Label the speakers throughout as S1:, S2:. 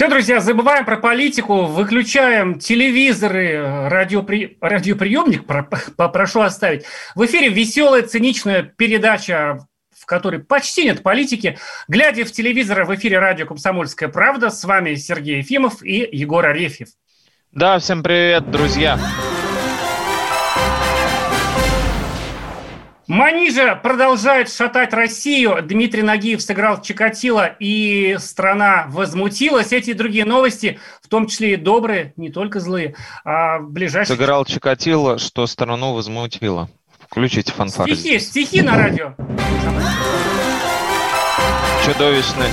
S1: Все, друзья, забываем про политику, выключаем телевизоры, радиопри... радиоприемник, про... попрошу оставить. В эфире веселая, циничная передача, в которой почти нет политики. Глядя в телевизор в эфире радио «Комсомольская правда», с вами Сергей Ефимов и Егор Арефьев.
S2: Да, всем привет, друзья.
S1: Манижа продолжает шатать Россию. Дмитрий Нагиев сыграл Чикатило, и страна возмутилась. Эти и другие новости, в том числе и добрые, не только злые, а ближайшие...
S2: Сыграл Чикатило, что страну возмутило. Включите фанфары.
S1: Стихи, стихи на радио.
S2: Чудовищные.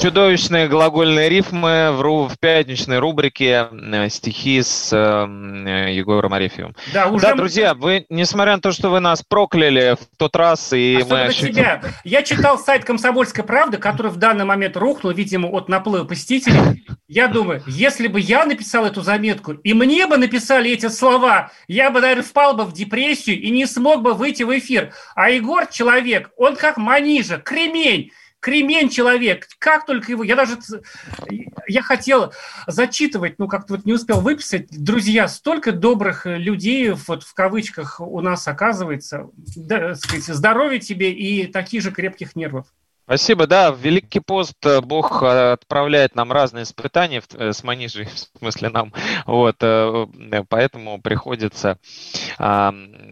S2: Чудовищные глагольные рифмы в, ру- в пятничной рубрике э, стихи с э, Егором Арефьевым.
S1: Да, уже
S2: Да, друзья, вы, несмотря на то, что вы нас прокляли в тот раз, и мы
S1: Особенно
S2: ощутили-
S1: тебя. Я читал сайт «Комсомольской правды», который в данный момент рухнул, видимо, от наплыва посетителей. Я думаю, если бы я написал эту заметку, и мне бы написали эти слова, я бы, наверное, впал бы в депрессию и не смог бы выйти в эфир. А Егор человек, он как манижа, кремень. Кремень человек, как только его, я даже, я хотел зачитывать, ну как-то вот не успел выписать, друзья, столько добрых э, людей, вот в кавычках у нас оказывается, да, так сказать, здоровья тебе и таких же крепких нервов.
S2: Спасибо, да, в Великий пост э, Бог э, отправляет нам разные испытания, э, с манижей, в смысле нам, вот, поэтому приходится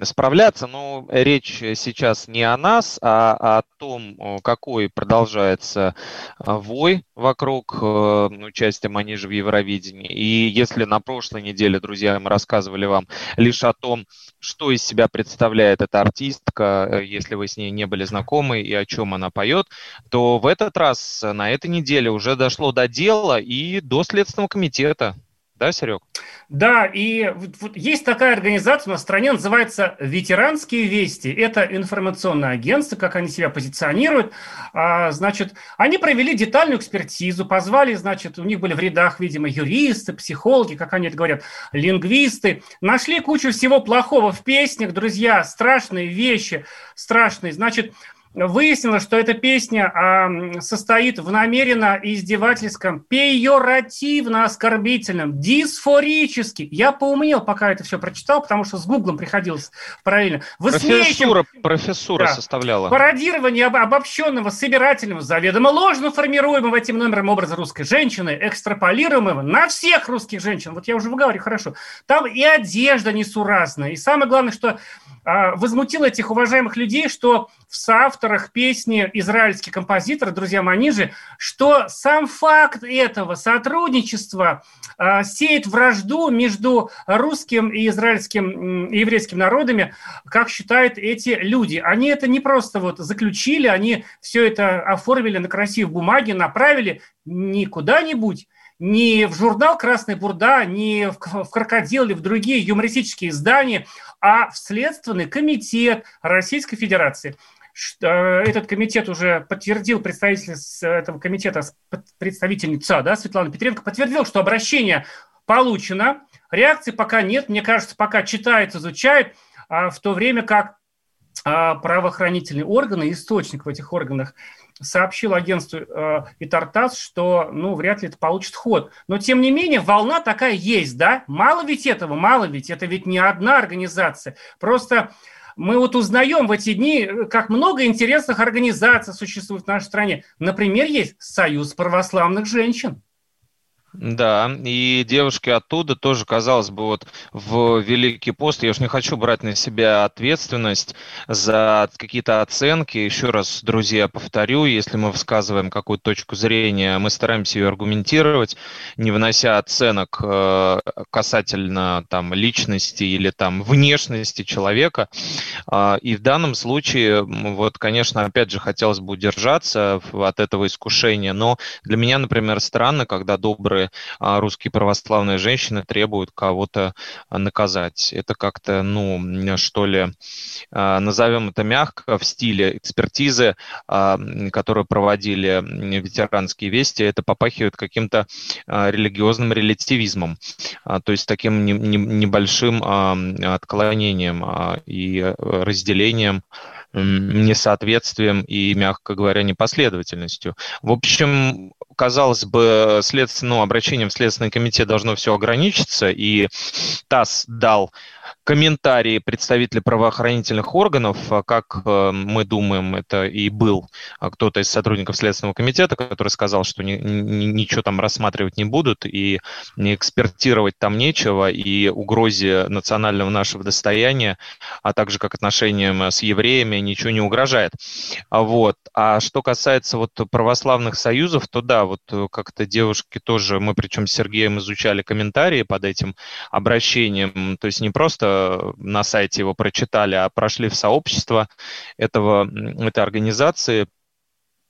S2: справляться, но речь сейчас не о нас, а о том, какой продолжается вой вокруг участия манижа в Евровидении, и если на прошлой неделе, друзья, мы рассказывали вам лишь о том, что из себя представляет эта артистка, если вы с ней не были знакомы и о чем она поет, то в этот раз, э, на этой неделе, уже дошло до дела и до Следственного комитета. Да, Серег?
S1: Да, и вот, есть такая организация у нас в стране, называется «Ветеранские вести». Это информационное агентство, как они себя позиционируют. А, значит, они провели детальную экспертизу, позвали, значит, у них были в рядах, видимо, юристы, психологи, как они это говорят, лингвисты. Нашли кучу всего плохого в песнях, друзья, страшные вещи, страшные. Значит, Выяснилось, что эта песня м, состоит в намеренно издевательском, пейоративно оскорбительном, дисфорически. Я поумнел, пока это все прочитал, потому что с Гуглом приходилось параллельно.
S2: Профессура, профессура
S1: Да.
S2: составляла.
S1: Пародирование об- обобщенного, собирательного, заведомо ложно формируемого этим номером образа русской женщины, экстраполируемого на всех русских женщин. Вот я уже выговорю хорошо. Там и одежда несуразная. И самое главное, что а, возмутило этих уважаемых людей, что в соавторах песни израильский композитор, друзья Манижи, что сам факт этого сотрудничества а, сеет вражду между русским и израильским и еврейским народами, как считают эти люди. Они это не просто вот заключили, они все это оформили на красивой бумаге, направили не куда-нибудь, не в журнал «Красная бурда», не в «Крокодил» или в другие юмористические издания, а в Следственный комитет Российской Федерации. Этот комитет уже подтвердил, представитель этого комитета, представительница да, Светлана Петренко, подтвердил, что обращение получено, реакции пока нет, мне кажется, пока читают, изучают, а в то время как а, правоохранительные органы, источник в этих органах, сообщил агентству э, Итартас, что, ну, вряд ли это получит ход. Но, тем не менее, волна такая есть, да? Мало ведь этого, мало ведь. Это ведь не одна организация. Просто мы вот узнаем в эти дни, э, как много интересных организаций существует в нашей стране. Например, есть Союз православных женщин.
S2: Да, и девушки оттуда тоже, казалось бы, вот в Великий пост, я уж не хочу брать на себя ответственность за какие-то оценки. Еще раз, друзья, повторю, если мы высказываем какую-то точку зрения, мы стараемся ее аргументировать, не вынося оценок э, касательно там личности или там внешности человека. А, и в данном случае, вот, конечно, опять же, хотелось бы удержаться от этого искушения, но для меня, например, странно, когда добрые а, русские православные женщины требуют кого-то наказать. Это как-то, ну, что ли, а, назовем это мягко, в стиле экспертизы, а, которую проводили ветеранские вести, это попахивает каким-то религиозным релятивизмом, то есть таким небольшим отклонением и разделением несоответствием и, мягко говоря, непоследовательностью. В общем, казалось бы, следственным ну, обращением в Следственный комитет должно все ограничиться, и ТАСС дал комментарии представителей правоохранительных органов, а как э, мы думаем, это и был а, кто-то из сотрудников Следственного комитета, который сказал, что ни, ни, ничего там рассматривать не будут и не экспертировать там нечего, и угрозе национального нашего достояния, а также как отношениям с евреями ничего не угрожает. А вот. А что касается вот православных союзов, то да, вот как-то девушки тоже, мы причем с Сергеем изучали комментарии под этим обращением, то есть не просто на сайте его прочитали, а прошли в сообщество этого, этой организации,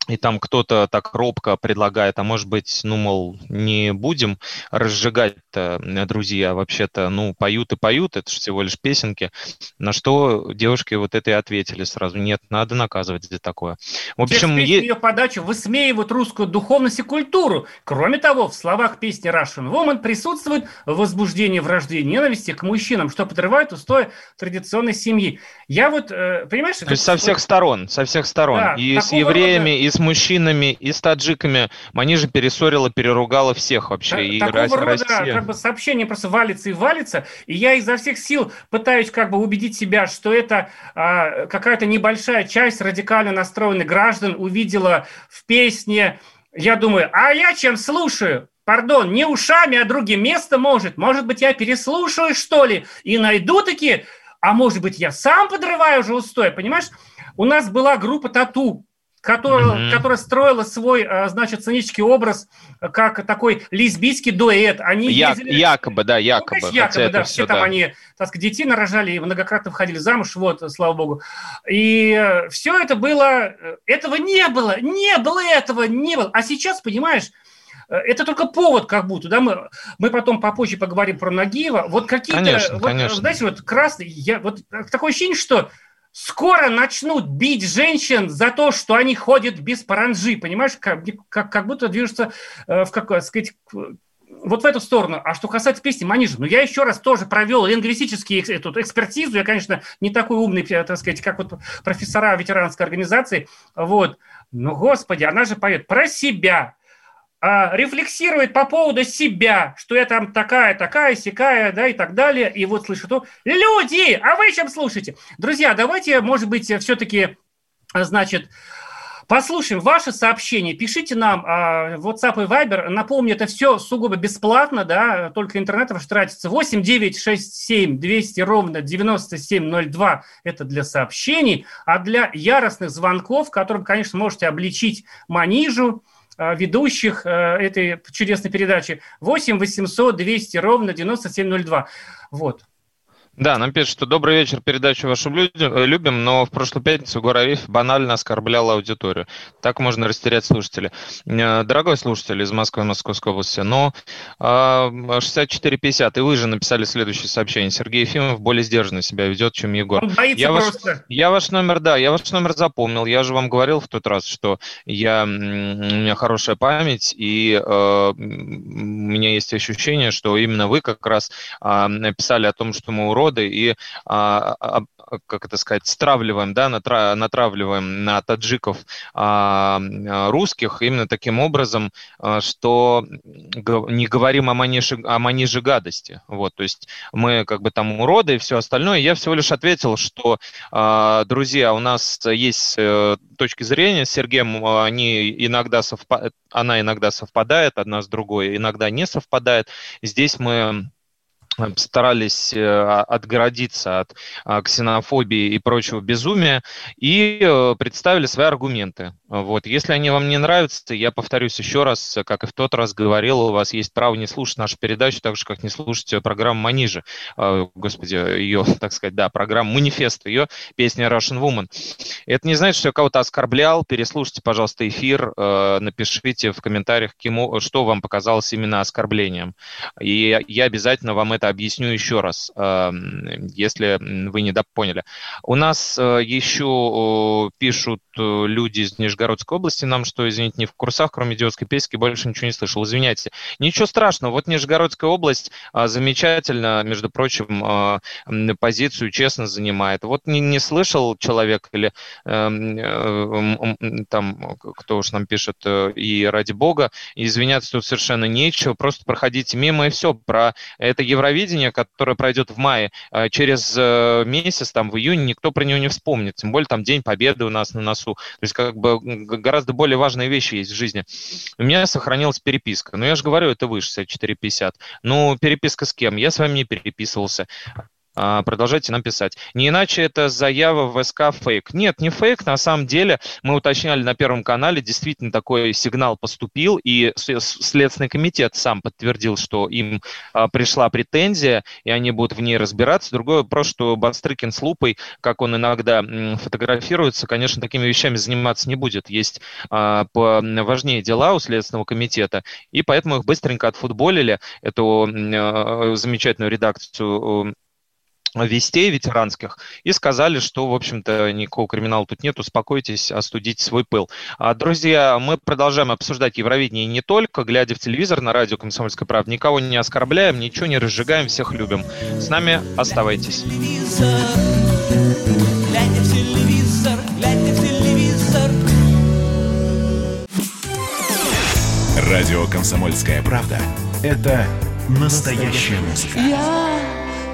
S2: и там кто-то так робко предлагает, а может быть, ну, мол, не будем разжигать-то, друзья, вообще-то, ну, поют и поют, это же всего лишь песенки. На что девушки вот это и ответили сразу, нет, надо наказывать за такое.
S1: В общем, е... ее подачу высмеивают русскую духовность и культуру. Кроме того, в словах песни Russian Woman присутствует возбуждение вражды и ненависти к мужчинам, что подрывает устои традиционной семьи. Я вот, э, понимаешь...
S2: То есть со всех сторон, со всех сторон. Да, и с евреями, рода... и с мужчинами, и с таджиками. Они же перессорила, переругала всех вообще.
S1: и такого Россия. рода как бы сообщение просто валится и валится. И я изо всех сил пытаюсь как бы убедить себя, что это а, какая-то небольшая часть радикально настроенных граждан увидела в песне. Я думаю, а я чем слушаю? Пардон, не ушами, а другим местом может. Может быть, я переслушаю, что ли, и найду такие а может быть, я сам подрываю уже устой, понимаешь? У нас была группа «Тату», которая, mm-hmm. которая строила свой, а, значит, сценический образ как такой лесбийский дуэт.
S2: Они Я, ездили... Якобы, да, якобы.
S1: Ну, якобы, да, все, там да. они, так сказать, детей нарожали и многократно входили замуж, вот, слава богу. И э, все это было, э, этого не было, не было этого, не было. А сейчас, понимаешь, э, это только повод как будто, да, мы, мы потом попозже поговорим про Нагиева. Вот какие-то, конечно, вот, конечно. знаете, вот красный, я, вот такое ощущение, что Скоро начнут бить женщин за то, что они ходят без паранжи, понимаешь, как, как, как будто движутся э, в, как сказать, вот в эту сторону. А что касается песни Манижа, ну я еще раз тоже провел лингвистическую эту экспертизу. Я, конечно, не такой умный, э, так сказать, как вот профессора ветеранской организации. Вот. Ну, господи, она же поет про себя, рефлексирует по поводу себя, что я там такая, такая, сякая, да, и так далее, и вот слышу то, люди, а вы чем слушаете? Друзья, давайте, может быть, все-таки, значит, Послушаем ваши сообщения, пишите нам а, в WhatsApp и Viber. Напомню, это все сугубо бесплатно, да, только интернет ваш тратится. 8 9 6 7 200 ровно 9702 – это для сообщений, а для яростных звонков, которым, конечно, можете обличить Манижу, Э, ведущих э, этой чудесной передачи 8 800 200 ровно 9702. Вот.
S2: Да, нам пишут, что добрый вечер, передачу вашу э, любим, но в прошлую пятницу Гуравев банально оскорблял аудиторию. Так можно растерять слушателей. Э, дорогой слушатель из Москвы и Московской области, но 6450, и вы же написали следующее сообщение. Сергей Ефимов более сдержанно себя ведет, чем Егор. Он боится я просто. Ваш, я ваш номер, да, я ваш номер запомнил. Я же вам говорил в тот раз, что я, у меня хорошая память, и э, у меня есть ощущение, что именно вы как раз э, написали о том, что мы уроки народы и а, а, как это сказать, стравливаем, да, натравливаем на таджиков а, русских именно таким образом, что не говорим о маниже, о маниже гадости. Вот, то есть мы как бы там уроды и все остальное. Я всего лишь ответил, что, друзья, у нас есть э, точки зрения с Сергеем, они иногда совпадают, она иногда совпадает одна с другой, иногда не совпадает. Здесь мы старались э, отгородиться от а, ксенофобии и прочего безумия и э, представили свои аргументы. Вот. Если они вам не нравятся, я повторюсь еще раз, как и в тот раз говорил, у вас есть право не слушать нашу передачу, так же, как не слушать программу Манижи. Господи, ее, так сказать, да, программу Манифест, ее песня Russian Woman. Это не значит, что я кого-то оскорблял. Переслушайте, пожалуйста, эфир, э, напишите в комментариях, что вам показалось именно оскорблением. И я обязательно вам это объясню еще раз, эм, если вы не поняли. У нас э, еще пишут э, люди из Нижегородской области нам, что, извините, не в курсах, кроме идиотской песни, больше ничего не слышал. Извиняйте. Ничего страшного. Вот Нижегородская область а, замечательно, между прочим, а, позицию честно занимает. Вот не, не слышал человек или э, там, кто уж нам пишет, и ради бога, извиняться тут совершенно нечего, просто проходите мимо и все. Про это Евровидение Евровидения, которое пройдет в мае, э, через э, месяц, там, в июне, никто про него не вспомнит. Тем более там День Победы у нас на носу. То есть как бы гораздо более важные вещи есть в жизни. У меня сохранилась переписка. Но я же говорю, это выше 6450. Ну, переписка с кем? Я с вами не переписывался. А, продолжайте нам писать. Не иначе это заява в ВСК фейк. Нет, не фейк. На самом деле мы уточняли на Первом канале, действительно такой сигнал поступил, и Следственный комитет сам подтвердил, что им а, пришла претензия, и они будут в ней разбираться. Другой вопрос, что Бастрыкин с лупой, как он иногда фотографируется, конечно, такими вещами заниматься не будет. Есть а, важнее дела у Следственного комитета, и поэтому их быстренько отфутболили, эту замечательную редакцию вестей ветеранских и сказали, что, в общем-то, никакого криминала тут нет, успокойтесь, остудите свой пыл. А, друзья, мы продолжаем обсуждать Евровидение не только, глядя в телевизор на радио «Комсомольская правда». Никого не оскорбляем, ничего не разжигаем, всех любим. С нами оставайтесь.
S3: Радио «Комсомольская правда» — это настоящая музыка.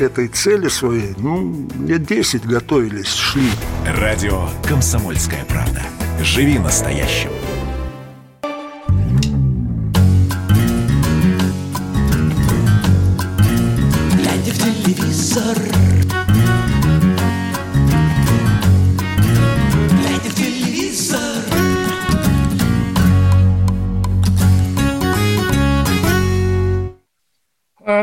S4: этой цели своей, ну, лет 10 готовились, шли.
S3: Радио «Комсомольская правда». Живи настоящим.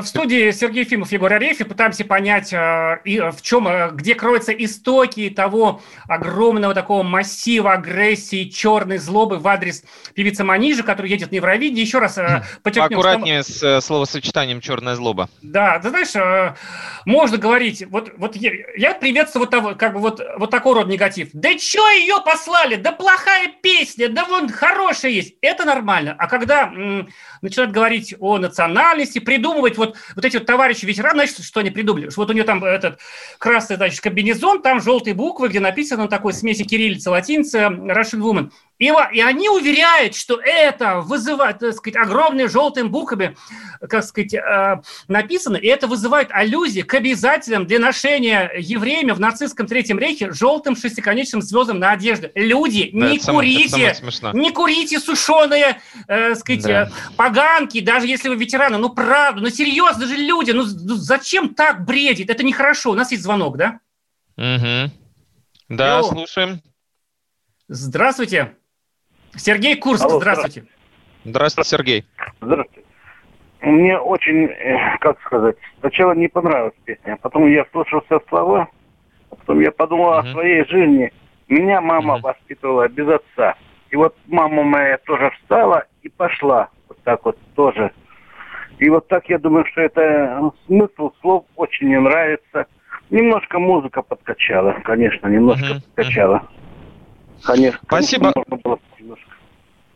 S5: В
S1: студии Сергей Фимов, Егор Арефьев. Пытаемся понять, э, в чем, э, где кроются истоки того огромного такого массива агрессии, черной злобы в адрес певицы Манижи, которая едет на Евровидение. Еще раз э, подчеркнем, что-
S2: Аккуратнее с э, словосочетанием «черная злоба».
S1: Да, ты знаешь, можно говорить, вот, вот я, я приветствую вот, того, как бы вот, вот такой род негатив. Да что ее послали? Да плохая песня, да вон хорошая есть. Это нормально. А когда м, начинают говорить о национальности, придумывать вот, вот эти вот товарищи ветераны, знаешь, что они придумали? Вот у нее там этот красный, значит, комбинезон, там желтые буквы, где написано на такой смеси кириллица, латиница, Russian Woman. И, и они уверяют, что это вызывает, так сказать, огромные желтыми буквами, как сказать, э, написано, и это вызывает аллюзии к обязательным для ношения евреями в нацистском Третьем Рейхе желтым шестиконечным звездам на одежде. Люди,
S2: Да,
S1: не курите,
S2: смешное.
S1: не курите сушеные, э, сказать,
S2: Да.
S1: поганки, даже если вы ветераны. Ну, правда, ну, серьезно же люди, ну, ну, зачем так бредить? Это нехорошо. У нас есть звонок, да?
S2: Мгм. Да,
S1: Алло.
S2: слушаем.
S1: Здравствуйте. Сергей Курск,
S6: Алло,
S1: здравствуйте.
S2: Здравствуйте, Сергей.
S6: Здравствуйте. Мне очень, э, как сказать, сначала не понравилась песня, а потом я слушал все слова, Потом я подумал о
S2: Мгм.
S6: своей жизни. Меня мама
S2: Мгм.
S6: воспитывала без отца. И вот мама моя тоже встала и пошла. Вот так вот тоже. И вот так я думаю, что это э, смысл слов очень мне нравится. Немножко музыка подкачала, конечно, немножко
S2: Мгм,
S6: подкачала. Конечно.
S2: Спасибо.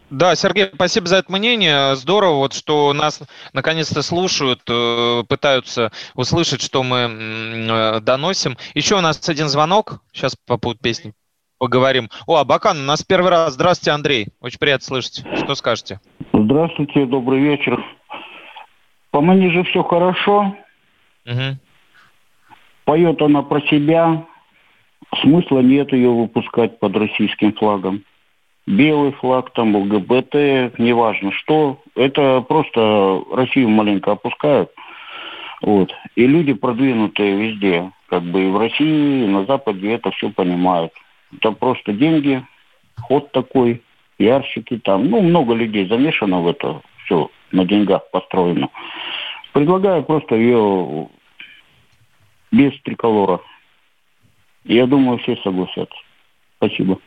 S2: Да, Сергей, спасибо за это мнение. Здорово, вот, что нас наконец-то слушают, э, пытаются услышать, что мы э, доносим. Еще у нас один звонок. Сейчас по поводу песни поговорим. О, Абакан, у нас первый раз. Здравствуйте, Андрей. Очень приятно слышать. Что скажете?
S7: Здравствуйте, добрый вечер. По мне же все хорошо.
S2: Мгм.
S7: Поет она про себя. Смысла нет ее выпускать под российским флагом. Белый флаг, там ЛГБТ, неважно что. Это просто Россию маленько опускают. Вот. И люди продвинутые везде. Как бы и в России, и на Западе это все понимают. Это просто деньги, ход такой, пиарщики там. Ну, много людей замешано в это все, на деньгах построено. Предлагаю просто ее без триколора. Я думаю, все согласятся. Спасибо.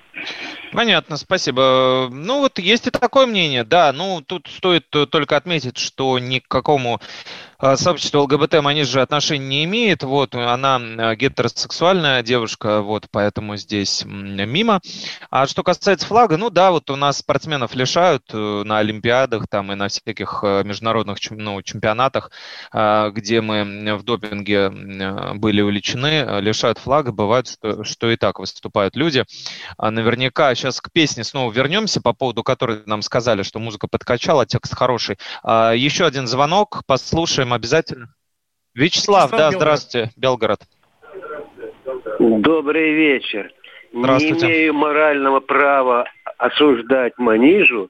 S2: Понятно, спасибо. Ну вот есть и такое мнение, да. Ну тут стоит э, только отметить, что ни к какому э, сообществу ЛГБТ Маниж же отношения не имеет. Вот она э, гетеросексуальная девушка, вот поэтому здесь мимо. А что касается флага, ну да, вот у нас спортсменов лишают на Олимпиадах там и на всяких международных ну, чемпионатах, где мы в допинге были увлечены, лишают флага. Бывает, что, что и так выступают люди. Наверняка сейчас к песне снова вернемся, по поводу которой нам сказали, что музыка подкачала, текст хороший. А, еще один звонок, послушаем обязательно. Вячеслав,
S1: Вячеслав,
S2: да,
S1: Белгород.
S2: здравствуйте, Белгород.
S8: Добрый вечер.
S2: Здравствуйте.
S8: Не имею морального права осуждать Манижу,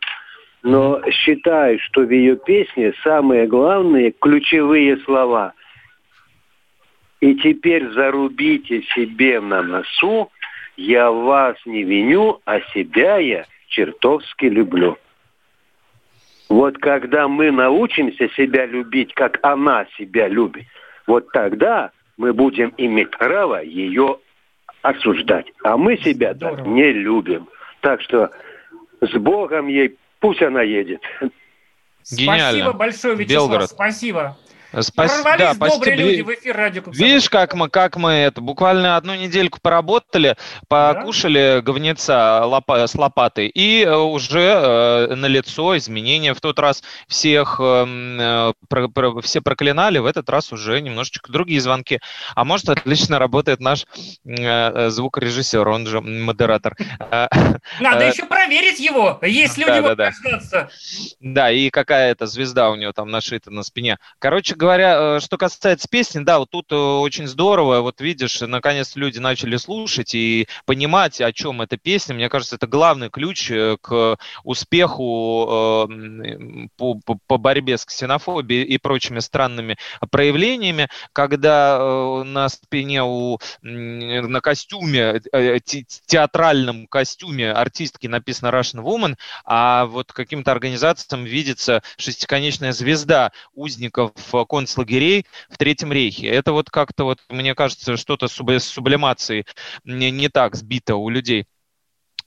S8: но считаю, что в ее песне самые главные ключевые слова. И теперь зарубите себе на носу, я вас не виню, а себя я чертовски люблю. Вот когда мы научимся себя любить, как она себя любит, вот тогда мы будем иметь право ее осуждать. А мы себя так не любим. Так что с Богом ей, пусть она едет.
S2: Гениально.
S1: Спасибо большое, Вячеслав.
S2: Белгород.
S1: Спасибо.
S2: Спас-
S1: Прорвались
S2: да,
S1: добрые
S2: спасибо.
S1: люди в эфир радио «Комсомольская
S2: Видишь, как мы, как мы это, буквально одну недельку поработали, покушали говнеца лопа- с лопатой, и э, уже э, на лицо изменения. В тот раз всех эм, э, про- про- все проклинали, в этот раз уже немножечко другие звонки. А может, отлично работает наш э, э, звукорежиссер, он же модератор. Э,
S1: Надо еще проверить его, есть ли у
S2: да,
S1: него
S2: да, да. Да, и какая-то звезда у него там нашита на спине. Короче говоря, э, что касается песни, да, вот тут э, очень здорово, вот видишь, наконец люди начали слушать и понимать, о чем эта песня. Мне кажется, это главный ключ э, к успеху по, по- борьбе с ксенофобией и прочими странными проявлениями, когда на спине у на костюме, те- театральном костюме артистки написано Russian Woman, а вот каким-то организациям видится шестиконечная звезда узников концлагерей в Третьем рейхе. Это вот как-то вот, мне кажется, что-то с субли- с сублимацией не, не так сбито у людей.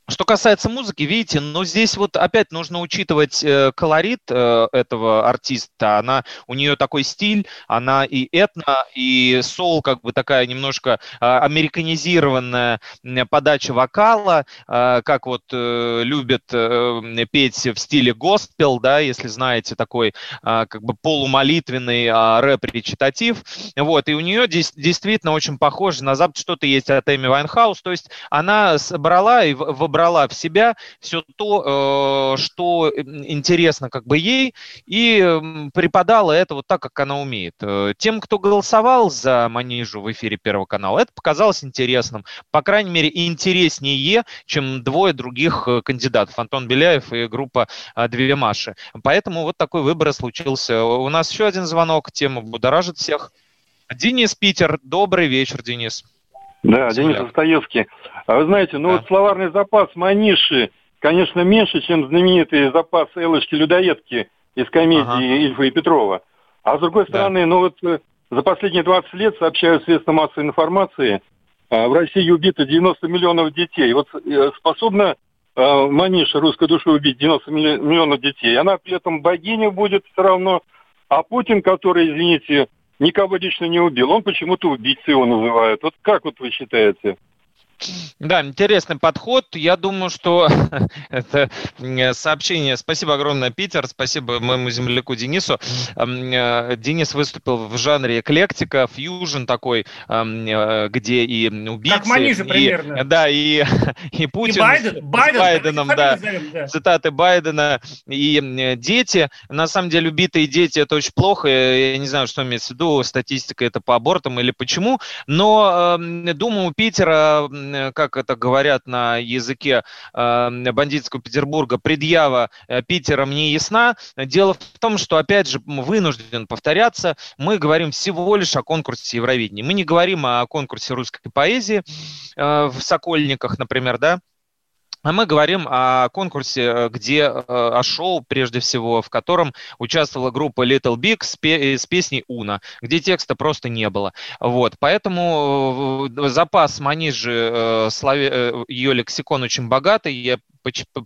S2: Что касается музыки, видите, но здесь вот опять нужно учитывать э, колорит э, этого артиста. Она, у нее такой стиль, она и этно, и сол, как бы такая немножко э, американизированная подача вокала, э, как вот э, любят э, петь в стиле госпел, да, если знаете, такой э, как бы полумолитвенный э, рэп-речитатив. Вот, и у нее дес- действительно очень похоже на Запад, что-то есть от Эми Вайнхаус, то есть она собрала и в- вобрала в себя все то, э, что м, интересно как бы ей, и преподала это вот так, как она умеет. Э, Тем, кто голосовал за Манижу в эфире Первого канала, это показалось интересным. По крайней мере, интереснее, чем двое других э, кандидатов, Антон Беляев и группа э, «Две Маши». Поэтому вот такой выбор случился. У нас еще один звонок, тема будоражит всех. Денис Питер, добрый вечер, Денис.
S9: Да,
S2: Земляк.
S9: Денис Достоевский. А вы знаете, ну
S2: Да.
S9: вот словарный запас Маниши, конечно, меньше, чем знаменитый запас Элочки-людоедки из комедии
S2: Ага.
S9: Ильфа и Петрова. А с другой
S2: Да.
S9: стороны, ну вот э, за последние 20 лет сообщают средства массовой информации, а, в России убито 90 миллионов детей. Вот э, способна э, Маниша русской души убить 90 миллионов детей. Она при этом богиня будет все равно. А Путин, который, извините, никого лично не убил, он почему-то убийцей его называют. Вот как вот вы считаете?
S2: Да, интересный подход. Я думаю, что это сообщение. Спасибо огромное, Питер. Спасибо моему земляку Денису. Э, Денис выступил в жанре эклектика, фьюжн такой, э, где и убийцы.
S1: Как Манижа примерно.
S2: Да, и, и Путин. И
S1: Байден, Байден,
S2: Байденом, да. Назовем, да. Цитаты Байдена и дети. На самом деле, убитые дети это очень плохо. Я не знаю, что имеется в виду. Статистика это по абортам или почему. Но думаю, у Питера Э, как это говорят на языке э, бандитского Петербурга, предъява э, Питера мне ясна. Дело в том, что, опять же, вынужден повторяться, мы говорим всего лишь о конкурсе Евровидения. Мы не говорим о конкурсе русской поэзии в Сокольниках, например, да, а мы говорим о конкурсе, э, где э, о шоу, прежде всего, в котором участвовала группа Little Big с, пе- с песней Уна, где текста просто не было. Вот, поэтому э, запас Манижи, ее лексикон очень богатый. Я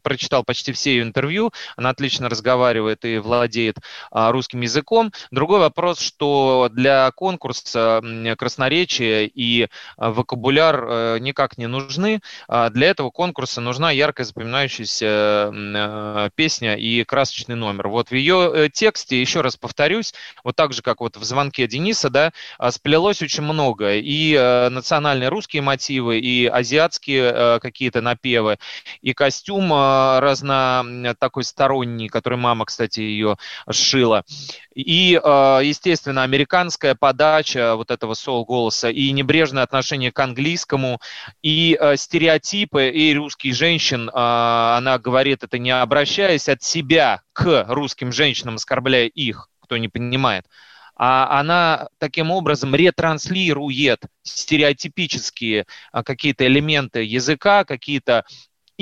S2: прочитал почти все ее интервью, она отлично разговаривает и владеет а, русским языком. Другой вопрос, что для конкурса красноречие и а, вокабуляр а, никак не нужны. А, для этого конкурса нужна ярко запоминающаяся а, песня и красочный номер. Вот в ее э, тексте, еще раз повторюсь, вот так же, как вот в звонке Дениса, да, сплелось очень много. И национальные русские мотивы, и азиатские какие-то напевы, и костюм костюм а, разно такой сторонний, который мама, кстати, ее сшила. И, а, естественно, американская подача вот этого соул-голоса, и небрежное отношение к английскому, и а, стереотипы, и русских женщин, она говорит это не обращаясь от себя к русским женщинам, оскорбляя их, кто не понимает, а она таким образом ретранслирует стереотипические какие-то элементы языка, какие-то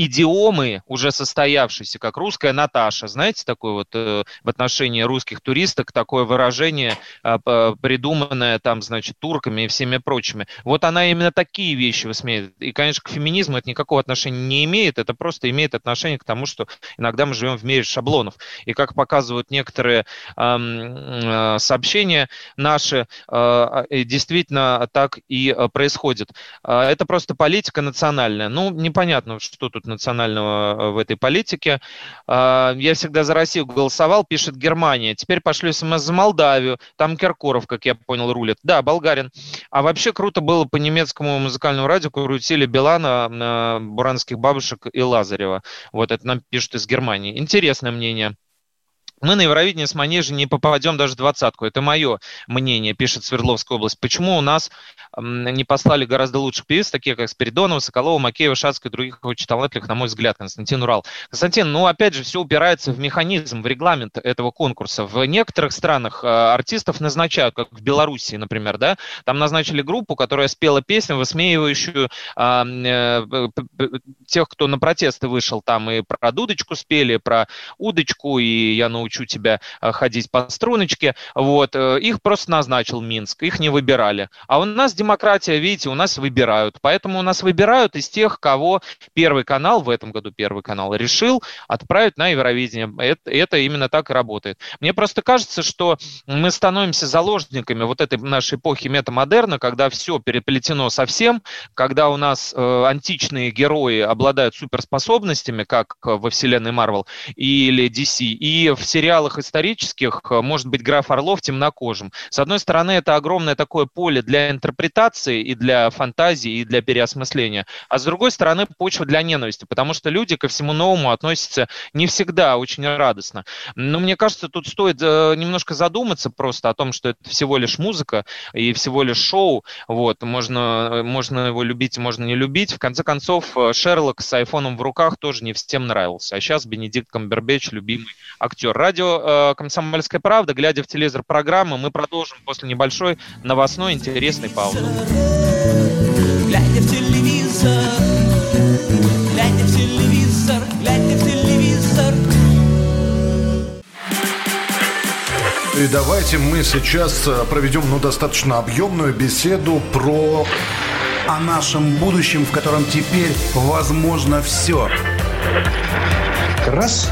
S2: идиомы уже состоявшиеся, как русская Наташа, знаете, такое вот э, в отношении русских туристок такое выражение, э, придуманное там, значит, турками и всеми прочими. Вот она именно такие вещи высмеивает. И, конечно, к феминизму это никакого отношения не имеет, это просто имеет отношение к тому, что иногда мы живем в мире шаблонов. И как показывают некоторые э, сообщения наши, э, действительно так и э, происходит. Э, это просто политика национальная. Ну, непонятно, что тут национального э, в этой политике. А, я всегда за Россию голосовал, пишет Германия. Теперь пошлю смс за Молдавию. Там Киркоров, как я понял, рулит. Да, болгарин. А вообще круто было по немецкому музыкальному радио крутили Билана, Буранских бабушек и Лазарева. Вот это нам пишут из Германии. Интересное мнение. Мы на Евровидение с Манежи не попадем даже в двадцатку. Это мое мнение, пишет Свердловская область. Почему у нас не послали гораздо лучших певиц, таких как Спиридонова, Соколова, Макеева, Шацкая и других очень талантливых, на мой взгляд, Константин Урал. Константин, ну, опять же, все упирается в механизм, в регламент этого конкурса. В некоторых странах а, артистов назначают, как в Белоруссии, например, да, там назначили группу, которая спела песню, высмеивающую а, э, тех, кто на протесты вышел, там и про дудочку спели, про удочку, и я научился научу тебя э, ходить по струночке. Вот. Э, их просто назначил Минск, их не выбирали. А у нас демократия, видите, у нас выбирают. Поэтому у нас выбирают из тех, кого Первый канал, в этом году Первый канал, решил отправить на Евровидение. Это, это именно так и работает. Мне просто кажется, что мы становимся заложниками вот этой нашей эпохи метамодерна, когда все переплетено совсем, когда у нас э, античные герои обладают суперспособностями, как во вселенной Марвел или DC, и все сериалах исторических э, может быть граф Орлов темнокожим. С одной стороны, это огромное такое поле для интерпретации и для фантазии, и для переосмысления. А с другой стороны, почва для ненависти, потому что люди ко всему новому относятся не всегда очень радостно. Но мне кажется, тут стоит э, немножко задуматься просто о том, что это всего лишь музыка и всего лишь шоу. Вот, можно, можно его любить, можно не любить. В конце концов, э, Шерлок с айфоном в руках тоже не всем нравился. А сейчас Бенедикт Камбербэтч, любимый актер радио э, «Комсомольская правда», глядя в телевизор программы, мы продолжим после небольшой новостной интересной паузы.
S5: Глядя в телевизор, глядя в телевизор, глядя в телевизор.
S10: И давайте мы сейчас э, проведем ну, достаточно объемную беседу про
S11: о нашем будущем, в котором теперь возможно все.
S12: Раз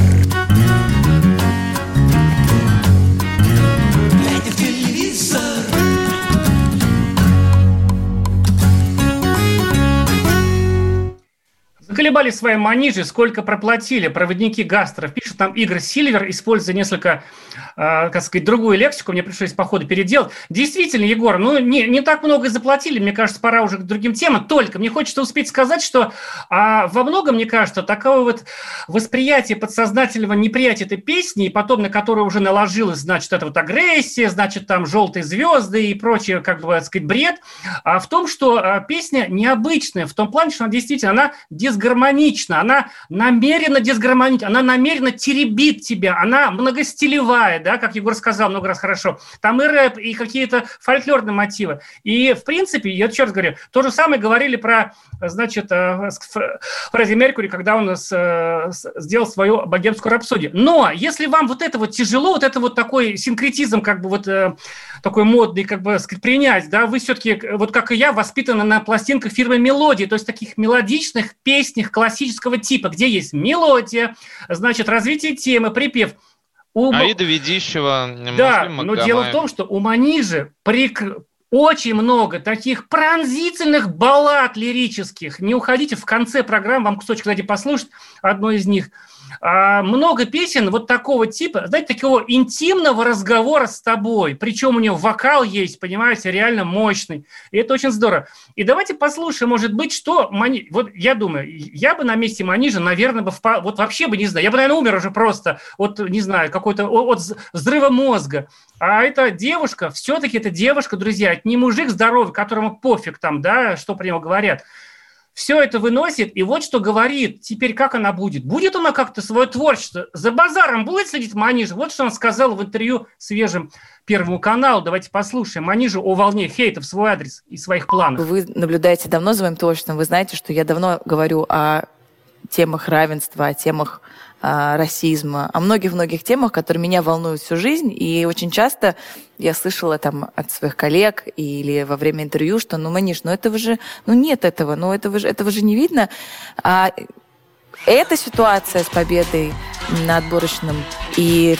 S1: Заколебали свои манижи, сколько проплатили проводники гастров. Пишет там Игорь Сильвер, используя несколько, э, как сказать, другую лексику, мне пришлось по ходу переделать. Действительно, Егор, ну не, не так много и заплатили, мне кажется, пора уже к другим темам. Только мне хочется успеть сказать, что а, во многом, мне кажется, такое вот восприятие подсознательного неприятия этой песни, и потом на которую уже наложилась, значит, эта вот агрессия, значит, там желтые звезды и прочее, как бы, так сказать, бред, а в том, что а, песня необычная, в том плане, что она действительно, она дисгармонична, она намеренно дисгармонична, она намеренно теребит тебя, она многостилевая, да, как Егор сказал много раз хорошо. Там и рэп, и какие-то фольклорные мотивы. И, в принципе, я еще раз говорю, то же самое говорили про, значит, э, Фредди Меркьюри, когда он с- э, с- сделал свою богемскую рапсодию. Но если вам вот это вот тяжело, вот это вот такой синкретизм, как бы вот э, такой модный, как бы принять, да, вы все-таки, вот как и я, воспитаны на пластинках фирмы «Мелодии», то есть таких мелодичных песнях классического типа, где есть мелодия, значит, развитие темы, припев. У-
S2: Аида Ведищева,
S1: да,
S2: Муслим
S1: но дело в том, что у Манижи прик- очень много таких пронзительных баллад лирических. Не уходите в конце программы, вам кусочек дайте послушать одну из них. А, много песен вот такого типа, знаете, такого интимного разговора с тобой. Причем у него вокал есть, понимаете, реально мощный. И это очень здорово. И давайте послушаем, может быть, что Мани... Вот я думаю, я бы на месте Манижа, наверное, бы впа- вот вообще бы не знаю, я бы, наверное, умер уже просто от, не знаю, какой-то от взрыва мозга. А эта девушка, все-таки эта девушка, друзья, это не мужик здоровый, которому пофиг там, да, что про него говорят. Все это выносит, и вот что говорит. Теперь как она будет? Будет она как-то свое творчество? За базаром будет следить Манижа? Вот что он сказал в интервью свежим Первому каналу. Давайте послушаем Манижа о волне хейта в свой адрес и своих планах.
S13: Вы наблюдаете давно за моим творчеством, вы знаете, что я давно говорю о темах равенства, о темах расизма, о многих-многих темах, которые меня волнуют всю жизнь. И очень часто я слышала там от своих коллег или во время интервью, что ну, Маниш, ну этого же, ну нет этого, ну этого же, этого же не видно. А эта ситуация с победой на отборочном и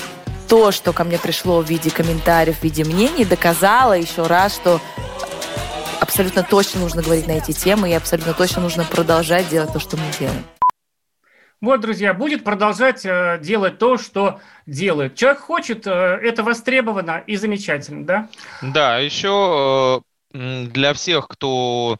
S13: то, что ко мне пришло в виде комментариев, в виде мнений, доказало еще раз, что абсолютно точно нужно говорить на эти темы и абсолютно точно нужно продолжать делать то, что мы делаем.
S1: Вот, друзья, будет продолжать э, делать то, что делает. Человек хочет, э, это востребовано и замечательно, да?
S2: Да, еще э, для всех, кто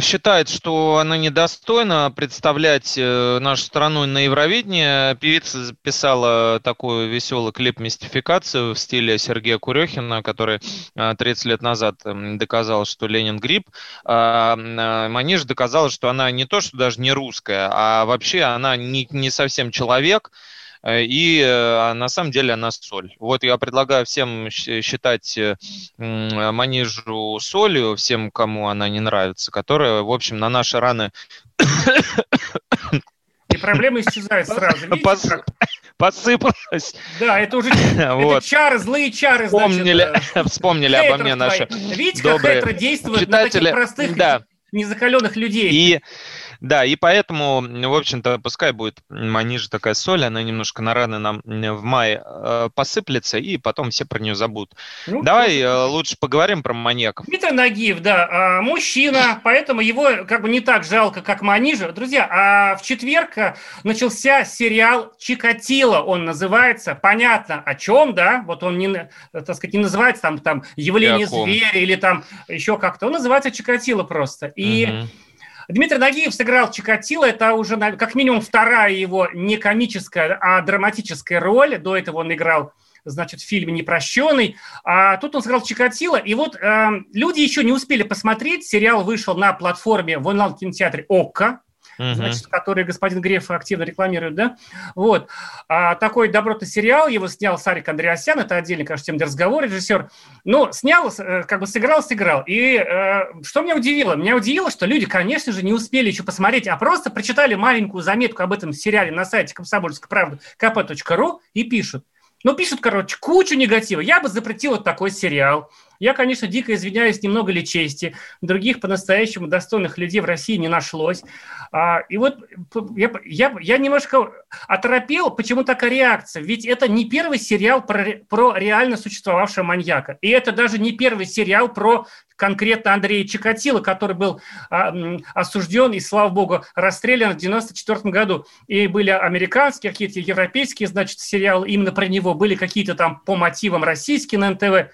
S2: считает, что она недостойна представлять э, нашу страну на Евровидении, певица записала такой веселый клип-мистификацию в стиле Сергея Курехина, который э, 30 лет назад м, доказал, что Ленин гриб. А м, э, Маниж доказала, что она не то, что даже не русская, а вообще она не, совсем человек, Э, и э, на самом деле она соль. Вот я предлагаю всем считать э, Манижу солью, всем, кому она не нравится, которая, в общем, на наши раны
S1: И проблема исчезает сразу. Видите,
S2: пос-
S1: как?
S2: посыпалась.
S1: Да, это уже это
S2: Вот.
S1: чары, злые чары, значит,
S2: Вспомнили,
S1: э,
S2: вспомнили обо мне наши.
S1: Видите, как
S2: добрые
S1: действуют на
S2: читатели.
S1: таких простых,
S2: Да.
S1: незакаленных людей.
S2: И да, и поэтому, в общем-то, пускай будет Манижа такая соль, она немножко на раны нам в мае э, посыплется, и потом все про нее забудут.
S1: Ну,
S2: Давай э, лучше поговорим про маньяков.
S1: Дмитрий Нагиев, да, а, мужчина, поэтому его как бы не так жалко, как Манижа. Друзья, а в четверг а, начался сериал «Чикатило», он называется. Понятно, о чем, да? Вот он, не, на- так сказать, не называется там, там «Явление зверя» или там еще как-то. Он называется «Чикатило» просто. И
S2: Мгм.
S1: Дмитрий Нагиев сыграл Чикатило. Это уже как минимум вторая его не комическая, а драматическая роль. До этого он играл значит, в фильме «Непрощенный». А тут он сыграл Чикатило. И вот э, люди еще не успели посмотреть. Сериал вышел на платформе в онлайн-кинотеатре ОККО угу. значит, который господин Греф активно рекламирует, да, вот. А, такой добротный сериал, его снял Сарик Андреасян, это отдельный, конечно, тем для разговора, режиссер, но снял, э, как бы сыграл, сыграл. И э, что меня удивило? Меня удивило, что люди, конечно же, не успели еще посмотреть, а просто прочитали маленькую заметку об этом сериале на сайте комсомольской правды kp.ru и пишут. Ну, пишут, короче, кучу негатива. Я бы запретил вот такой сериал. Я, конечно, дико извиняюсь, немного ли чести. Других по-настоящему достойных людей в России не нашлось. А, и вот я, я, я немножко оторопел, почему такая реакция. Ведь это не первый сериал про, про реально существовавшего маньяка. И это даже не первый сериал про конкретно Андрея Чикатило, который был а, осужден и, слава богу, расстрелян в 1994 году. И были американские, какие-то европейские, значит, сериалы именно про него, были какие-то там по мотивам российские на НТВ.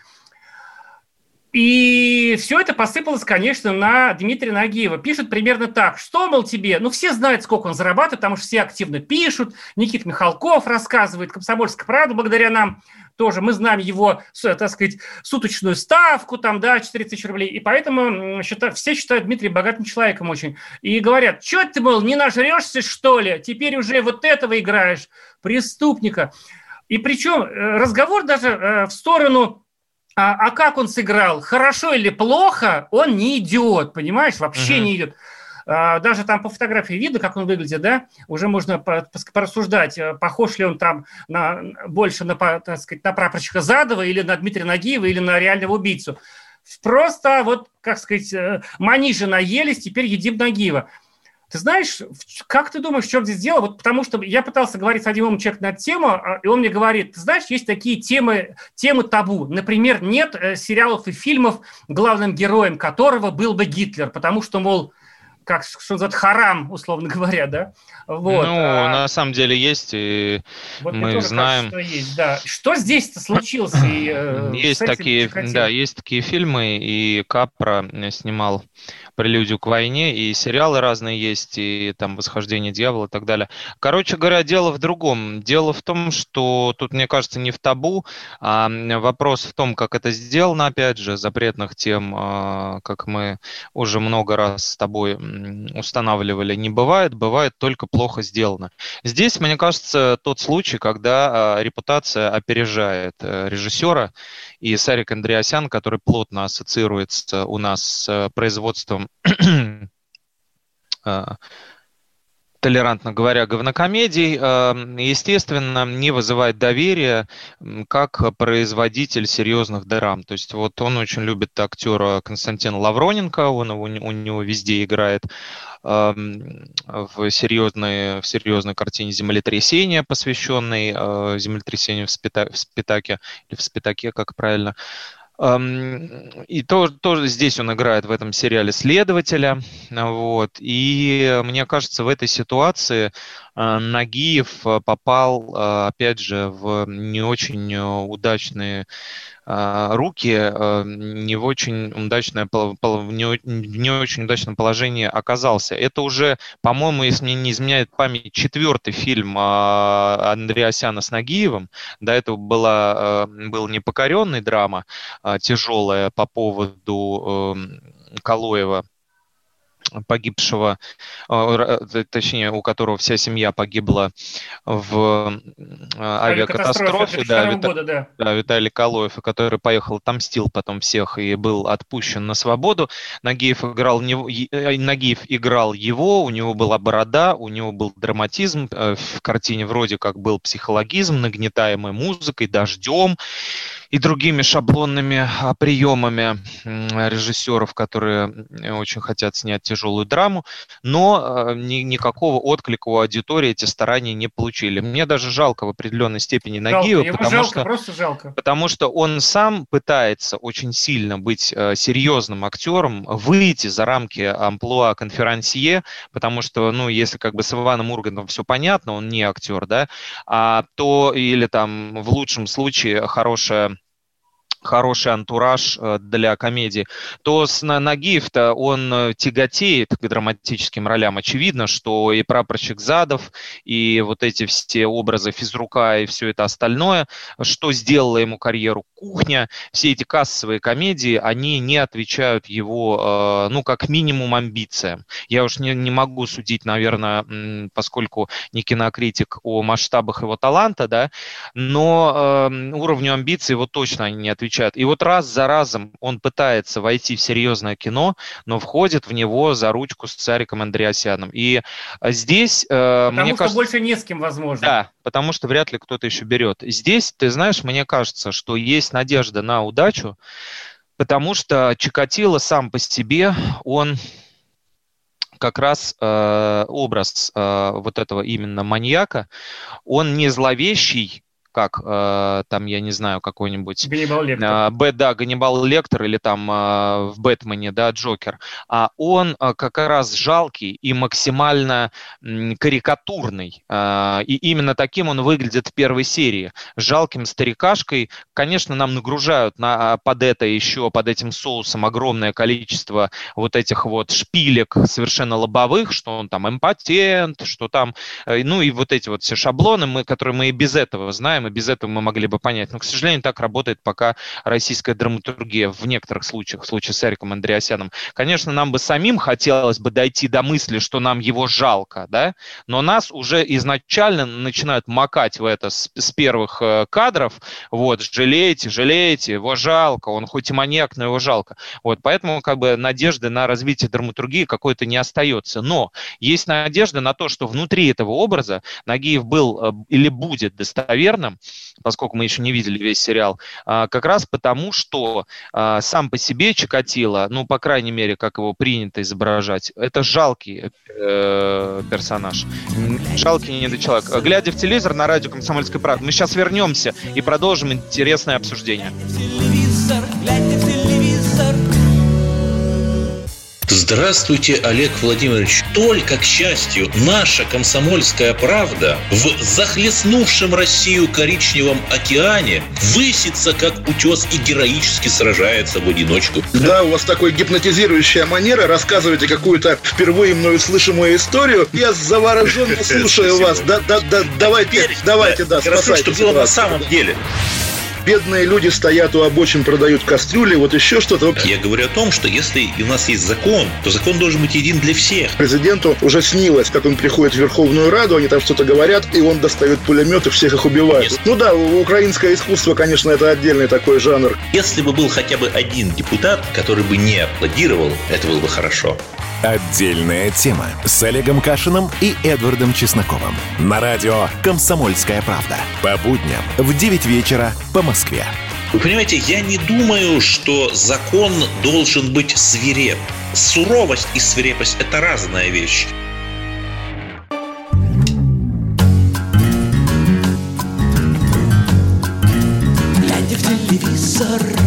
S1: И все это посыпалось, конечно, на Дмитрия Нагиева. Пишет примерно так. Что, мол, тебе? Ну, все знают, сколько он зарабатывает, потому что все активно пишут. Никит Михалков рассказывает, Комсомольская правда, благодаря нам тоже. Мы знаем его, так сказать, суточную ставку, там, да, 4 тысячи рублей. И поэтому считают, все считают Дмитрия богатым человеком очень. И говорят, что ты, мол, не нажрешься, что ли? Теперь уже вот этого играешь, преступника. И причем э, разговор даже э, в сторону а, а как он сыграл, хорошо или плохо, он не идет, понимаешь, вообще uh-huh. не идет. А, даже там по фотографии видно, как он выглядит, да, уже можно порассуждать, э, похож ли он там на, больше на, так сказать, на прапорщика Задова или на Дмитрия Нагиева или на реального убийцу. Просто вот, как сказать, э, манижи наелись, теперь едим Нагиева. Ты знаешь, как ты думаешь, в чем здесь дело? Вот потому что я пытался говорить с одним человеком на тему, а, и он мне говорит, ты знаешь, есть такие темы, темы табу. Например, нет э, сериалов и фильмов, главным героем которого был бы Гитлер, потому что, мол, как что называют, харам, условно говоря, да?
S2: Вот. Ну, а, на самом деле есть, и вот мы знаем...
S1: Кажется, что есть, да. Что здесь-то случилось? И,
S2: э, есть такие, да, есть такие фильмы, и Капра снимал прелюдию к войне, и сериалы разные есть, и там «Восхождение дьявола» и так далее. Короче говоря, дело в другом. Дело в том, что тут, мне кажется, не в табу, а вопрос в том, как это сделано, опять же, запретных тем, а, как мы уже много раз с тобой устанавливали, не бывает, бывает только плохо сделано. Здесь, мне кажется, тот случай, когда а, репутация опережает э, режиссера, и Сарик Андреасян, который плотно ассоциируется у нас с производством А, толерантно говоря, говнокомедий, а, естественно, не вызывает доверия как производитель серьезных драм. То есть вот он очень любит актера Константина Лавроненко, он у, у него везде играет а, в серьезной, в серьезной картине «Землетрясение», посвященной землетрясению в, Спита, в Спитаке, или в Спитаке, как правильно. И тоже, тоже здесь он играет в этом сериале следователя. Вот. И мне кажется, в этой ситуации Нагиев попал, а, опять же, в не очень удачные а, руки а, не в очень удачное, в не очень удачном положении оказался. Это уже, по-моему, если мне не изменяет память, четвертый фильм а, Андреасяна с Нагиевым. До этого была, был непокоренный драма тяжелая по поводу эм, Калоева погибшего, а, точнее, у которого вся семья погибла в а, авиакатастрофе, да, Вита... года, да. да, Виталий Калоев, который поехал, отомстил потом всех и был отпущен на свободу. Нагиев играл, э, Нагиев играл его, у него была борода, у него был драматизм, э, в картине вроде как был психологизм, нагнетаемый музыкой, дождем, и другими шаблонными а, приемами режиссеров, которые очень хотят снять тяжелую драму, но а, ни, никакого отклика у аудитории эти старания не получили. Мне даже жалко в определенной степени Нагиева, потому
S1: жалко,
S2: что
S1: просто жалко.
S2: потому что он сам пытается очень сильно быть э, серьезным актером, выйти за рамки амплуа конферансье, потому что, ну, если как бы с Иваном Ургантом все понятно, он не актер, да, а то или там в лучшем случае хорошая хороший антураж э, для комедии, то с Нагиев-то он э, тяготеет к драматическим ролям. Очевидно, что и прапорщик Задов, и вот эти все образы физрука и все это остальное, что сделало ему карьеру кухня, все эти кассовые комедии, они не отвечают его, э, ну, как минимум, амбициям. Я уж не, не могу судить, наверное, поскольку не кинокритик о масштабах его таланта, да, но уровню амбиций его точно они не отвечают отвечают. И вот раз за разом он пытается войти в серьезное кино, но входит в него за ручку с Цариком Андреасяном. И э, здесь...
S1: Э, потому мне что кажется, больше не с кем, возможно.
S2: Да, потому что вряд ли кто-то еще берет. Здесь, ты знаешь, мне кажется, что есть надежда на удачу, потому что Чикатило сам по себе, он как раз э, образ э, вот этого именно маньяка, он не зловещий, как э, там, я не знаю, какой-нибудь...
S1: Ганнибал Лектор.
S2: Э, да, Ганнибал Лектор или там э, в Бэтмене, да, Джокер. А он э, как раз жалкий и максимально э, карикатурный. Э, и именно таким он выглядит в первой серии. Жалким старикашкой. Конечно, нам нагружают на, под это еще, под этим соусом огромное количество вот этих вот шпилек совершенно лобовых, что он там импотент, что там... Э, ну и вот эти вот все шаблоны, мы, которые мы и без этого знаем, и без этого мы могли бы понять. Но, к сожалению, так работает пока российская драматургия в некоторых случаях, в случае с Эриком Андреасяном. Конечно, нам бы самим хотелось бы дойти до мысли, что нам его жалко, да, но нас уже изначально начинают макать в это с, с первых э, кадров, вот, жалеете, жалеете, его жалко, он хоть и маньяк, но его жалко. Вот, поэтому как бы надежды на развитие драматургии какой-то не остается. Но есть надежда на то, что внутри этого образа Нагиев был э, или будет достоверным, поскольку мы еще не видели весь сериал, а, как раз потому, что а, сам по себе Чикатило, ну, по крайней мере, как его принято изображать, это жалкий э, персонаж. Жалкий недочеловек. Глядя в телевизор на радио «Комсомольская правда», мы сейчас вернемся и продолжим интересное обсуждение. Телевизор, глядя в
S14: Здравствуйте, Олег Владимирович. Только, к счастью, наша комсомольская правда в захлестнувшем Россию коричневом океане высится, как утес, и героически сражается в одиночку.
S15: Да, у вас такой гипнотизирующая манера. Рассказываете какую-то впервые мною слышимую историю. Я завороженно слушаю вас. Да, да, да, давайте, давайте, да,
S14: спасайте. что было на самом деле
S15: бедные люди стоят у обочин, продают кастрюли, вот еще что-то.
S14: Я говорю о том, что если у нас есть закон, то закон должен быть един для всех.
S15: Президенту уже снилось, как он приходит в Верховную Раду, они там что-то говорят, и он достает пулемет и всех их убивает. Нет. Ну да, украинское искусство, конечно, это отдельный такой жанр.
S14: Если бы был хотя бы один депутат, который бы не аплодировал, это было бы хорошо.
S3: Отдельная тема с Олегом Кашиным и Эдвардом Чесноковым. На радио «Комсомольская правда». По будням в 9 вечера по Москве.
S14: Вы понимаете, я не думаю, что закон должен быть свиреп. Суровость и свирепость – это разная вещь.
S5: Глядя в телевизор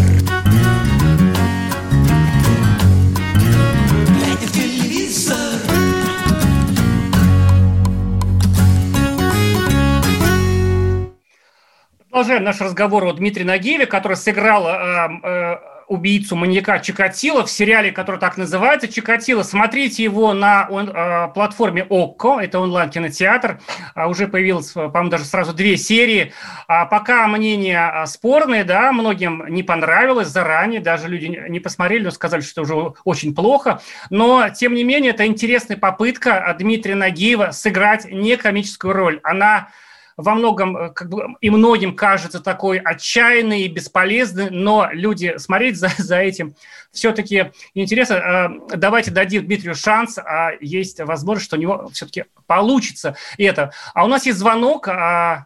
S1: продолжаем наш разговор о Дмитрии Нагиеве, который сыграл э, э, убийцу маньяка Чикатило в сериале, который так называется Чикатило. Смотрите его на он, э, платформе ОККО, это онлайн-кинотеатр. А, уже появилось, по-моему, даже сразу две серии. А пока мнения а, спорные, да, многим не понравилось заранее, даже люди не посмотрели, но сказали, что уже очень плохо. Но, тем не менее, это интересная попытка Дмитрия Нагиева сыграть не комическую роль. Она во многом э, как бы, и многим кажется такой отчаянный и бесполезный, но люди смотреть за, за этим все-таки интересно. Э, давайте дадим Дмитрию шанс, а есть возможность, что у него все-таки получится это. А у нас есть звонок. А,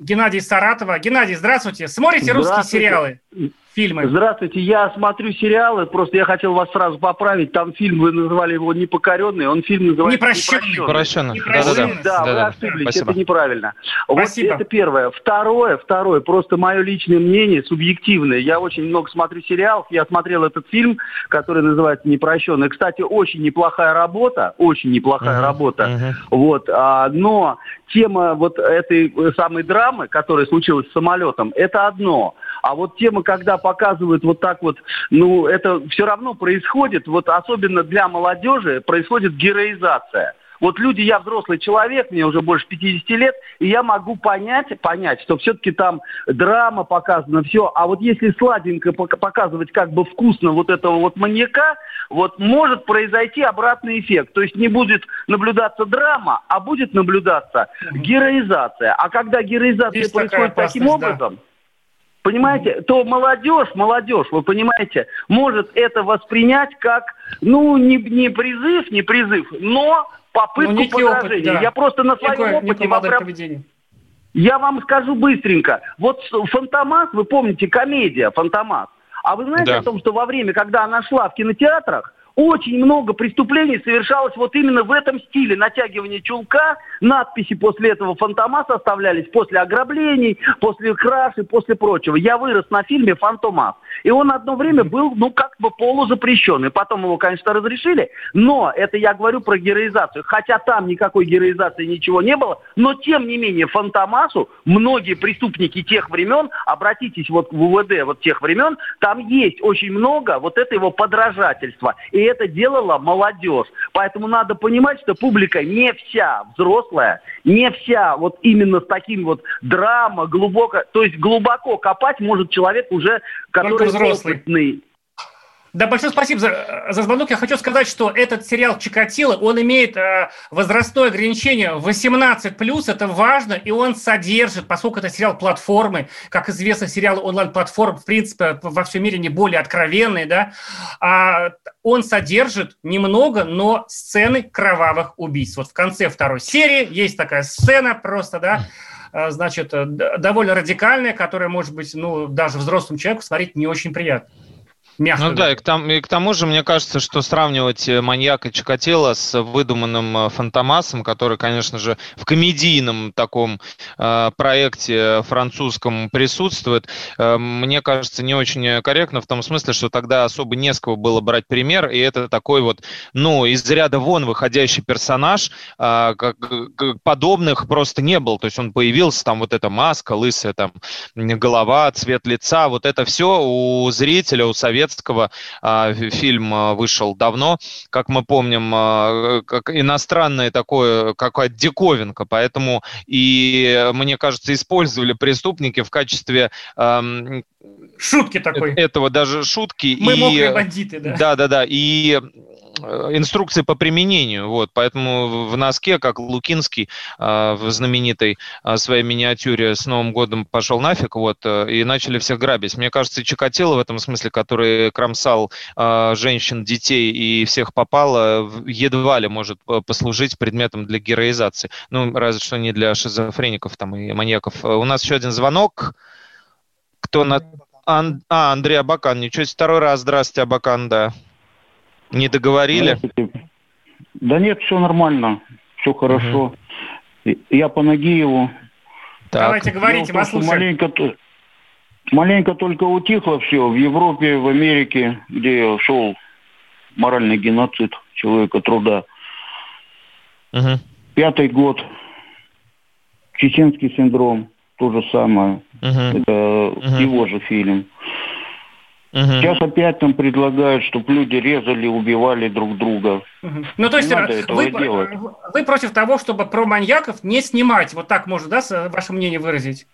S1: Геннадий Саратова. Геннадий, здравствуйте. Смотрите здравствуйте. русские сериалы? Фильмы.
S16: Здравствуйте, я смотрю сериалы, просто я хотел вас сразу поправить. Там фильм, вы называли его «Непокоренный», он фильм называется
S1: «Непрощенный».
S2: «Непрощенный».
S16: Непрощенный. Да, да, да, вы ошиблись, Спасибо. это неправильно. Спасибо. Вот это первое. Второе, второе, просто мое личное мнение, субъективное. Я очень много смотрю сериалов, я смотрел этот фильм, который называется «Непрощенный». Кстати, очень неплохая работа, очень неплохая uh-huh, работа. Uh-huh. Вот, а, но тема вот этой самой драмы, которая случилась с самолетом, это одно – А вот тема, когда показывают вот так вот, ну, это все равно происходит, вот особенно для молодежи, происходит героизация. Вот люди, я взрослый человек, мне уже больше 50 лет, и я могу понять, понять, что все-таки там драма показана, все. А вот если сладенько показывать как бы вкусно вот этого вот маньяка, вот может произойти обратный эффект. То есть не будет наблюдаться драма, а будет наблюдаться героизация. А когда героизация Есть происходит таким образом... Да понимаете, то молодежь, молодежь, вы понимаете, может это воспринять как, ну, не, не призыв, не призыв, но попытку ну, подражения. Опыт, да. Я просто на своем Некое, опыте прям... Я вам скажу быстренько. Вот «Фантомас», вы помните, комедия «Фантомас». А вы знаете да. о том, что во время, когда она шла в кинотеатрах, очень много преступлений совершалось вот именно в этом стиле. Натягивание чулка, надписи после этого фантомас оставлялись после ограблений, после краши, после прочего. Я вырос на фильме «Фантомас». И он одно время был, ну, как бы полузапрещенный. Потом его, конечно, разрешили, но это я говорю про героизацию. Хотя там никакой героизации ничего не было, но тем не менее Фантомасу многие преступники тех времен, обратитесь вот в УВД вот тех времен, там есть очень много вот это его подражательства. И это делала молодежь. Поэтому надо понимать, что публика не вся взрослая, не вся вот именно с таким вот драма, глубоко, то есть глубоко копать может человек уже, который взрослый. опытный.
S1: Да, большое спасибо за, за звонок. Я хочу сказать, что этот сериал «Чикатило», он имеет э, возрастное ограничение 18+, это важно, и он содержит, поскольку это сериал платформы, как известно, сериалы онлайн-платформ, в принципе, во всем мире не более откровенные, да, а, он содержит немного, но сцены кровавых убийств. Вот в конце второй серии есть такая сцена просто, да, э, значит, э, довольно радикальная, которая, может быть, ну, даже взрослому человеку смотреть не очень приятно
S2: мягко. Ну да, и к, там, и к тому же, мне кажется, что сравнивать э, маньяка Чикатило с выдуманным э, Фантомасом, который, конечно же, в комедийном таком э, проекте французском присутствует, э, мне кажется, не очень корректно в том смысле, что тогда особо не с кого было брать пример, и это такой вот, ну, из ряда вон выходящий персонаж, э, как, подобных просто не было, то есть он появился, там вот эта маска, лысая там голова, цвет лица, вот это все у зрителя, у совета советского. А, фильм а, вышел давно, как мы помним, а, как иностранное такое, какая-то диковинка, поэтому и, мне кажется, использовали преступники в качестве
S1: шутки такой.
S2: Этого даже шутки.
S1: Мы и, мокрые бандиты, да.
S2: Да, да, да. И Э, инструкции по применению. Вот, поэтому в носке, как Лукинский э, в знаменитой э, своей миниатюре с Новым годом пошел нафиг, вот, и начали всех грабить. Мне кажется, Чикатило в этом смысле, который кромсал женщин, детей и всех попало, едва ли может послужить предметом для героизации. Ну, разве что не для шизофреников там и маньяков. У нас еще один звонок. Кто на... Ан... А, Андрей Абакан. Ничего себе, второй раз. Здравствуйте, Абакан, да. Не договорили?
S7: Да нет, все нормально, все хорошо. Угу. Я по Нагиеву.
S1: Так. Давайте говорите, вас
S7: маленько, маленько только утихло все. В Европе, в Америке, где шел моральный геноцид человека труда. Угу. Пятый год. Чеченский синдром. То же самое. Угу. Это угу. его же фильм. Угу. Сейчас опять нам предлагают, чтобы люди резали, убивали друг друга.
S1: Угу. Ну, то есть вы, вы против того, чтобы про маньяков не снимать? Вот так можно, да, ваше мнение выразить?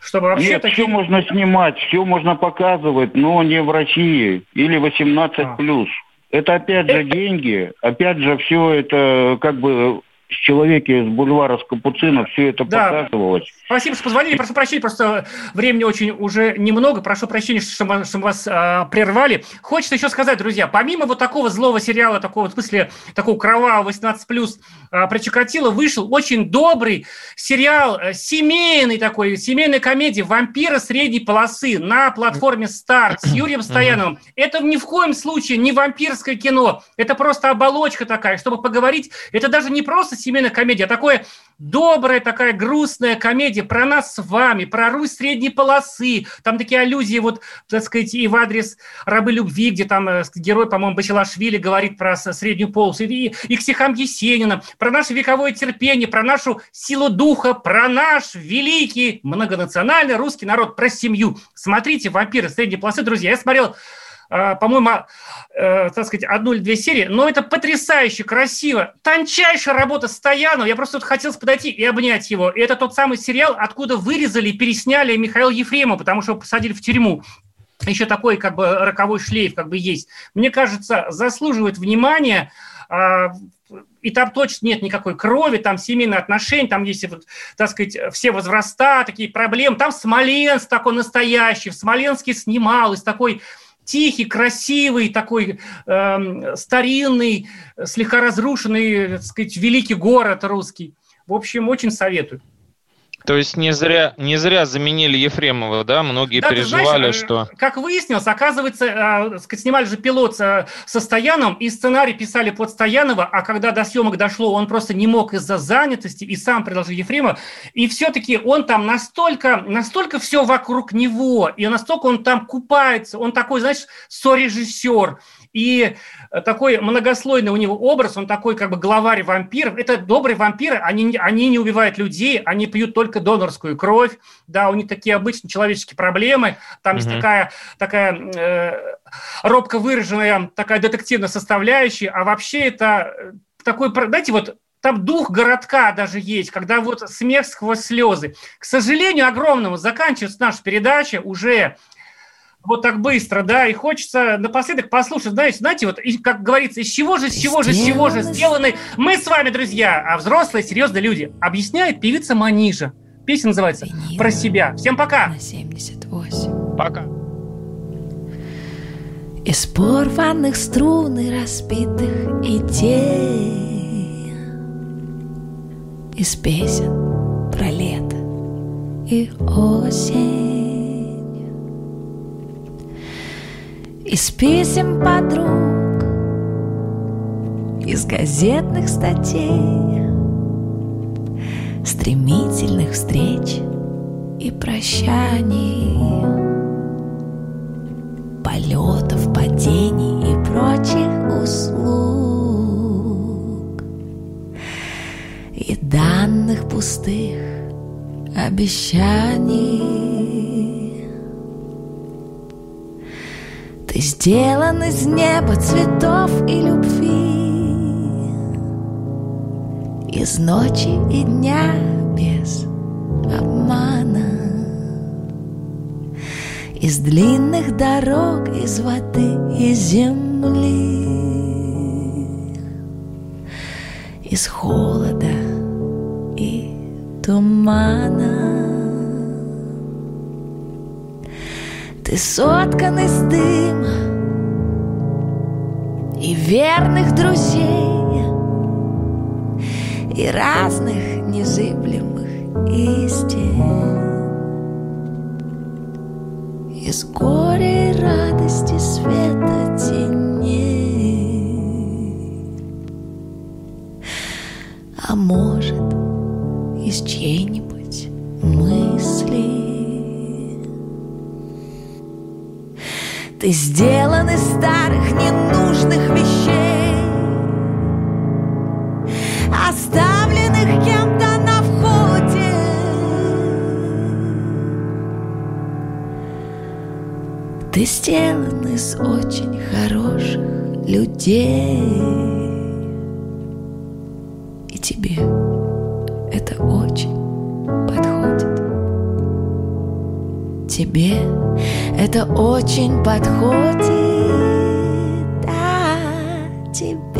S7: Чтобы вообще Нет, такие... все можно снимать, все можно показывать, но не в России или 18+. А. Это опять же деньги, опять же все это как бы с человеке с бульвара с Капуцина все это да. показывалось.
S1: Спасибо, что позвонили. Прошу прощения, просто времени очень уже немного. Прошу прощения, что, что вас а, прервали. Хочется еще сказать, друзья, помимо вот такого злого сериала, такого в смысле, такого кровавого 18+, а, про Чикатило, вышел очень добрый сериал, а, семейный такой, семейная комедия «Вампиры средней полосы» на платформе Старт с Юрием Стояновым. Это ни в коем случае не вампирское кино, это просто оболочка такая, чтобы поговорить. Это даже не просто семейная комедия, а такое добрая такая грустная комедия про нас с вами, про Русь средней полосы. Там такие аллюзии, вот, так сказать, и в адрес рабы любви, где там э, герой, по-моему, Бачелашвили говорит про среднюю полосу, и, и к стихам Есенина, про наше вековое терпение, про нашу силу духа, про наш великий многонациональный русский народ, про семью. Смотрите «Вампиры средней полосы», друзья. Я смотрел по-моему, э, так сказать, одну или две серии, но это потрясающе красиво. Тончайшая работа Стоянова. Я просто вот хотел подойти и обнять его. И это тот самый сериал, откуда вырезали, пересняли Михаила Ефремова, потому что его посадили в тюрьму еще такой как бы роковой шлейф как бы есть. Мне кажется, заслуживает внимания а, и там точно нет никакой крови, там семейные отношения, там есть, вот, так сказать, все возраста, такие проблемы. Там Смоленск такой настоящий, в Смоленске снималось такой тихий, красивый, такой э, старинный, слегка разрушенный, так сказать, великий город русский. В общем, очень советую.
S2: То есть не зря, не зря заменили Ефремова, да? Многие да, переживали, знаешь, э,
S1: что... Как выяснилось, оказывается, э, снимали же пилот со, со Стояном, и сценарий писали под Стоянова, а когда до съемок дошло, он просто не мог из-за занятости, и сам предложил Ефремова. И все-таки он там настолько, настолько все вокруг него, и настолько он там купается, он такой, знаешь, сорежиссер. И такой многослойный у него образ, он такой как бы главарь вампиров. Это добрые вампиры, они, они не убивают людей, они пьют только донорскую кровь, да, у них такие обычные человеческие проблемы, там mm-hmm. есть такая, такая э, робко выраженная такая детективная составляющая, а вообще это такой, знаете, вот там дух городка даже есть, когда вот смех сквозь слезы. К сожалению, огромному заканчивается наша передача уже вот так быстро, да, и хочется напоследок послушать, знаете, знаете, вот, как говорится, из чего же, из чего же, из чего же сделаны мы с вами, друзья, а взрослые, серьезные люди, объясняет певица Манижа. Песня называется «Про себя». Всем пока! На 78.
S2: Пока.
S5: Из порванных струн и разбитых идей Из песен про лето и осень Из писем подруг, из газетных статей, стремительных встреч и прощаний, полетов, падений и прочих услуг и данных пустых обещаний. Сделан из неба цветов и любви. Из ночи и дня без обмана. Из длинных дорог, из воды и земли. Из холода и тумана Ты соткан из дыма И верных друзей И разных незыблемых истин. Из горя и радости света теней А может, из чьей-нибудь мысли Ты сделан из старых ненужных вещей Оставленных кем-то на входе. Ты сделан из очень хороших людей. И тебе это очень подходит. Тебе это очень подходит, да, тебе.